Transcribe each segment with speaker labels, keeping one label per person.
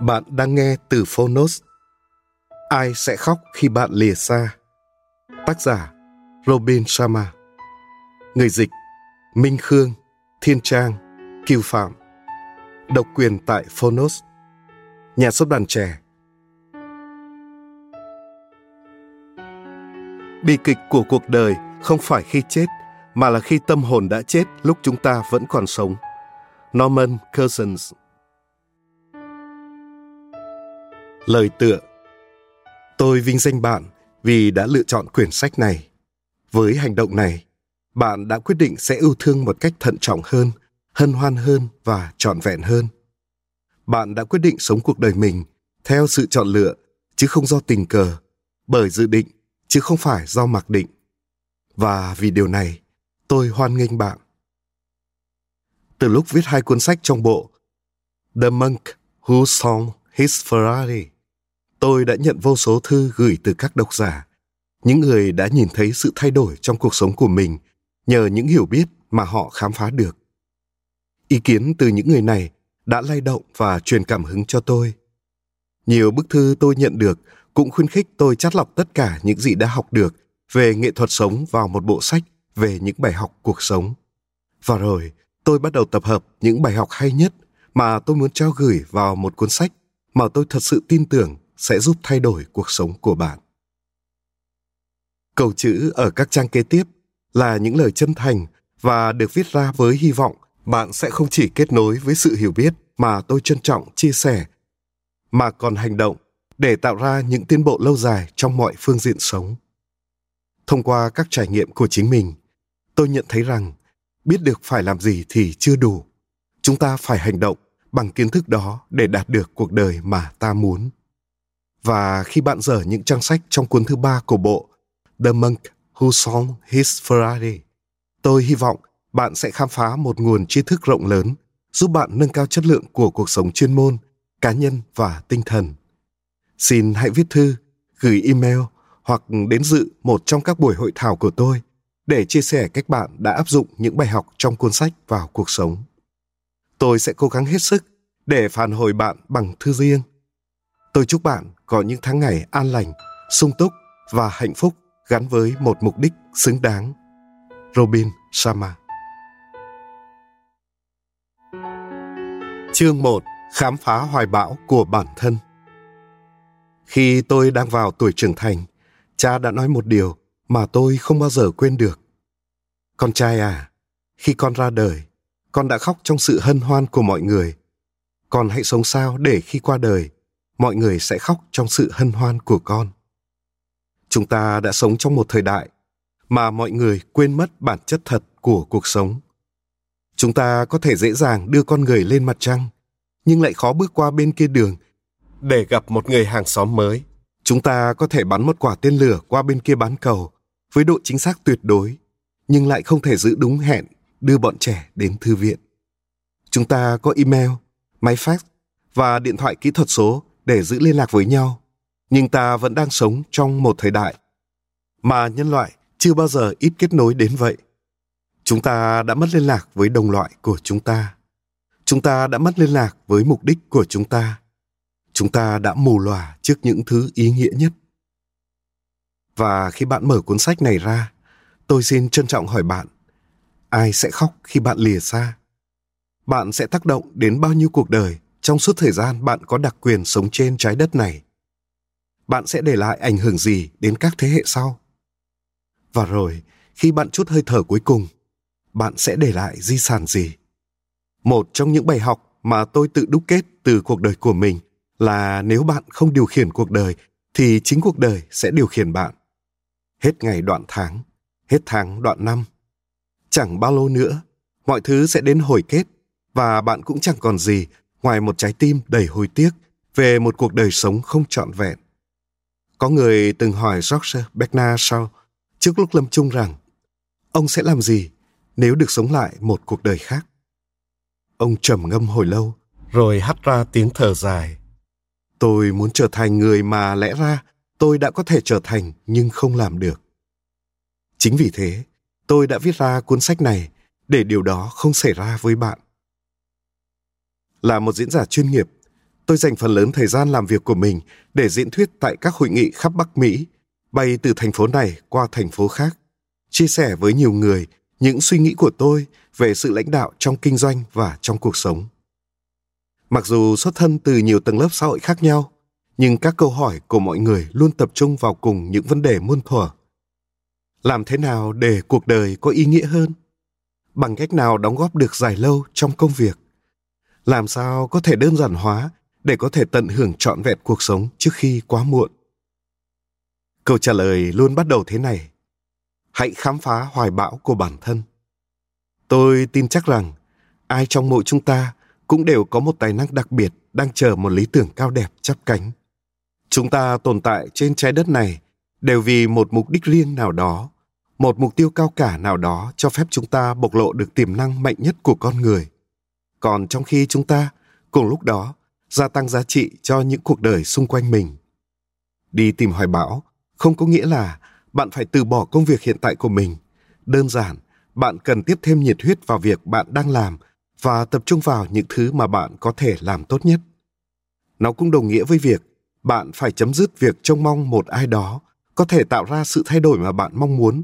Speaker 1: Bạn đang nghe từ Phonos. Ai sẽ khóc khi bạn lìa xa? Tác giả Robin Sharma. Người dịch Minh Khương, Thiên Trang, Kiều Phạm. Độc quyền tại Phonos. Nhà xuất bản trẻ. Bi kịch của cuộc đời không phải khi chết, mà là khi tâm hồn đã chết lúc chúng ta vẫn còn sống. Norman Cousins Lời tựa Tôi vinh danh bạn vì đã lựa chọn quyển sách này. Với hành động này, bạn đã quyết định sẽ yêu thương một cách thận trọng hơn, hân hoan hơn và trọn vẹn hơn. Bạn đã quyết định sống cuộc đời mình theo sự chọn lựa chứ không do tình cờ, bởi dự định chứ không phải do mặc định. Và vì điều này, tôi hoan nghênh bạn. Từ lúc viết hai cuốn sách trong bộ The Monk Who Sold His Ferrari. Tôi đã nhận vô số thư gửi từ các độc giả, những người đã nhìn thấy sự thay đổi trong cuộc sống của mình nhờ những hiểu biết mà họ khám phá được. Ý kiến từ những người này đã lay động và truyền cảm hứng cho tôi. Nhiều bức thư tôi nhận được cũng khuyến khích tôi chắt lọc tất cả những gì đã học được về nghệ thuật sống vào một bộ sách về những bài học cuộc sống. Và rồi, tôi bắt đầu tập hợp những bài học hay nhất mà tôi muốn trao gửi vào một cuốn sách mà tôi thật sự tin tưởng sẽ giúp thay đổi cuộc sống của bạn. Câu chữ ở các trang kế tiếp là những lời chân thành và được viết ra với hy vọng bạn sẽ không chỉ kết nối với sự hiểu biết mà tôi trân trọng chia sẻ, mà còn hành động để tạo ra những tiến bộ lâu dài trong mọi phương diện sống. Thông qua các trải nghiệm của chính mình, tôi nhận thấy rằng biết được phải làm gì thì chưa đủ. Chúng ta phải hành động bằng kiến thức đó để đạt được cuộc đời mà ta muốn. Và khi bạn dở những trang sách trong cuốn thứ ba của bộ The Monk Who Sold His Ferrari, tôi hy vọng bạn sẽ khám phá một nguồn tri thức rộng lớn giúp bạn nâng cao chất lượng của cuộc sống chuyên môn, cá nhân và tinh thần. Xin hãy viết thư, gửi email hoặc đến dự một trong các buổi hội thảo của tôi để chia sẻ cách bạn đã áp dụng những bài học trong cuốn sách vào cuộc sống. Tôi sẽ cố gắng hết sức để phản hồi bạn bằng thư riêng. Tôi chúc bạn có những tháng ngày an lành, sung túc và hạnh phúc gắn với một mục đích xứng đáng. Robin Sharma Chương 1 Khám phá hoài bão của bản thân Khi tôi đang vào tuổi trưởng thành, cha đã nói một điều mà tôi không bao giờ quên được. Con trai à, khi con ra đời, con đã khóc trong sự hân hoan của mọi người. Con hãy sống sao để khi qua đời, mọi người sẽ khóc trong sự hân hoan của con. Chúng ta đã sống trong một thời đại mà mọi người quên mất bản chất thật của cuộc sống. Chúng ta có thể dễ dàng đưa con người lên mặt trăng, nhưng lại khó bước qua bên kia đường để gặp một người hàng xóm mới. Chúng ta có thể bắn một quả tên lửa qua bên kia bán cầu với độ chính xác tuyệt đối, nhưng lại không thể giữ đúng hẹn đưa bọn trẻ đến thư viện. Chúng ta có email, máy fax và điện thoại kỹ thuật số để giữ liên lạc với nhau, nhưng ta vẫn đang sống trong một thời đại mà nhân loại chưa bao giờ ít kết nối đến vậy. Chúng ta đã mất liên lạc với đồng loại của chúng ta. Chúng ta đã mất liên lạc với mục đích của chúng ta. Chúng ta đã mù lòa trước những thứ ý nghĩa nhất. Và khi bạn mở cuốn sách này ra, tôi xin trân trọng hỏi bạn, ai sẽ khóc khi bạn lìa xa? Bạn sẽ tác động đến bao nhiêu cuộc đời trong suốt thời gian bạn có đặc quyền sống trên trái đất này? Bạn sẽ để lại ảnh hưởng gì đến các thế hệ sau? Và rồi, khi bạn chút hơi thở cuối cùng, bạn sẽ để lại di sản gì? Một trong những bài học mà tôi tự đúc kết từ cuộc đời của mình là nếu bạn không điều khiển cuộc đời thì chính cuộc đời sẽ điều khiển bạn. Hết ngày đoạn tháng, hết tháng đoạn năm. Chẳng bao lâu nữa, mọi thứ sẽ đến hồi kết và bạn cũng chẳng còn gì ngoài một trái tim đầy hối tiếc về một cuộc đời sống không trọn vẹn. Có người từng hỏi George Bernard Shaw trước lúc lâm chung rằng ông sẽ làm gì nếu được sống lại một cuộc đời khác. Ông trầm ngâm hồi lâu, rồi hắt ra tiếng thở dài. Tôi muốn trở thành người mà lẽ ra tôi đã có thể trở thành nhưng không làm được. Chính vì thế, tôi đã viết ra cuốn sách này để điều đó không xảy ra với bạn. Là một diễn giả chuyên nghiệp, tôi dành phần lớn thời gian làm việc của mình để diễn thuyết tại các hội nghị khắp Bắc Mỹ, bay từ thành phố này qua thành phố khác, chia sẻ với nhiều người những suy nghĩ của tôi về sự lãnh đạo trong kinh doanh và trong cuộc sống. Mặc dù xuất thân từ nhiều tầng lớp xã hội khác nhau, nhưng các câu hỏi của mọi người luôn tập trung vào cùng những vấn đề muôn thuở. Làm thế nào để cuộc đời có ý nghĩa hơn? Bằng cách nào đóng góp được dài lâu trong công việc? Làm sao có thể đơn giản hóa để có thể tận hưởng trọn vẹn cuộc sống trước khi quá muộn? Câu trả lời luôn bắt đầu thế này. Hãy khám phá hoài bão của bản thân. Tôi tin chắc rằng ai trong mỗi chúng ta cũng đều có một tài năng đặc biệt đang chờ một lý tưởng cao đẹp chắp cánh. Chúng ta tồn tại trên trái đất này đều vì một mục đích riêng nào đó, một mục tiêu cao cả nào đó cho phép chúng ta bộc lộ được tiềm năng mạnh nhất của con người. Còn trong khi chúng ta cùng lúc đó gia tăng giá trị cho những cuộc đời xung quanh mình. Đi tìm hoài bão không có nghĩa là bạn phải từ bỏ công việc hiện tại của mình. Đơn giản, bạn cần tiếp thêm nhiệt huyết vào việc bạn đang làm và tập trung vào những thứ mà bạn có thể làm tốt nhất. Nó cũng đồng nghĩa với việc bạn phải chấm dứt việc trông mong một ai đó có thể tạo ra sự thay đổi mà bạn mong muốn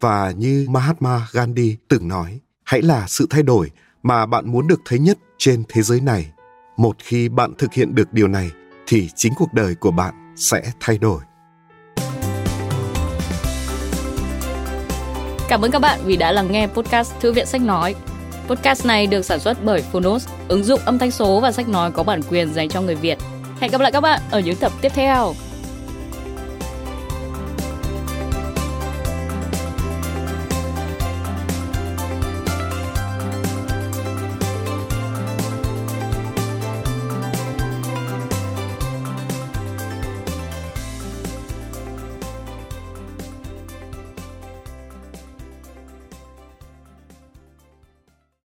Speaker 1: và như Mahatma Gandhi từng nói, hãy là sự thay đổi mà bạn muốn được thấy nhất trên thế giới này. Một khi bạn thực hiện được điều này thì chính cuộc đời của bạn sẽ thay đổi.
Speaker 2: Cảm ơn các bạn vì đã lắng nghe podcast Thư viện Sách Nói. Podcast này được sản xuất bởi Phonos, ứng dụng âm thanh số và sách nói có bản quyền dành cho người Việt. Hẹn gặp lại các bạn ở những tập tiếp theo.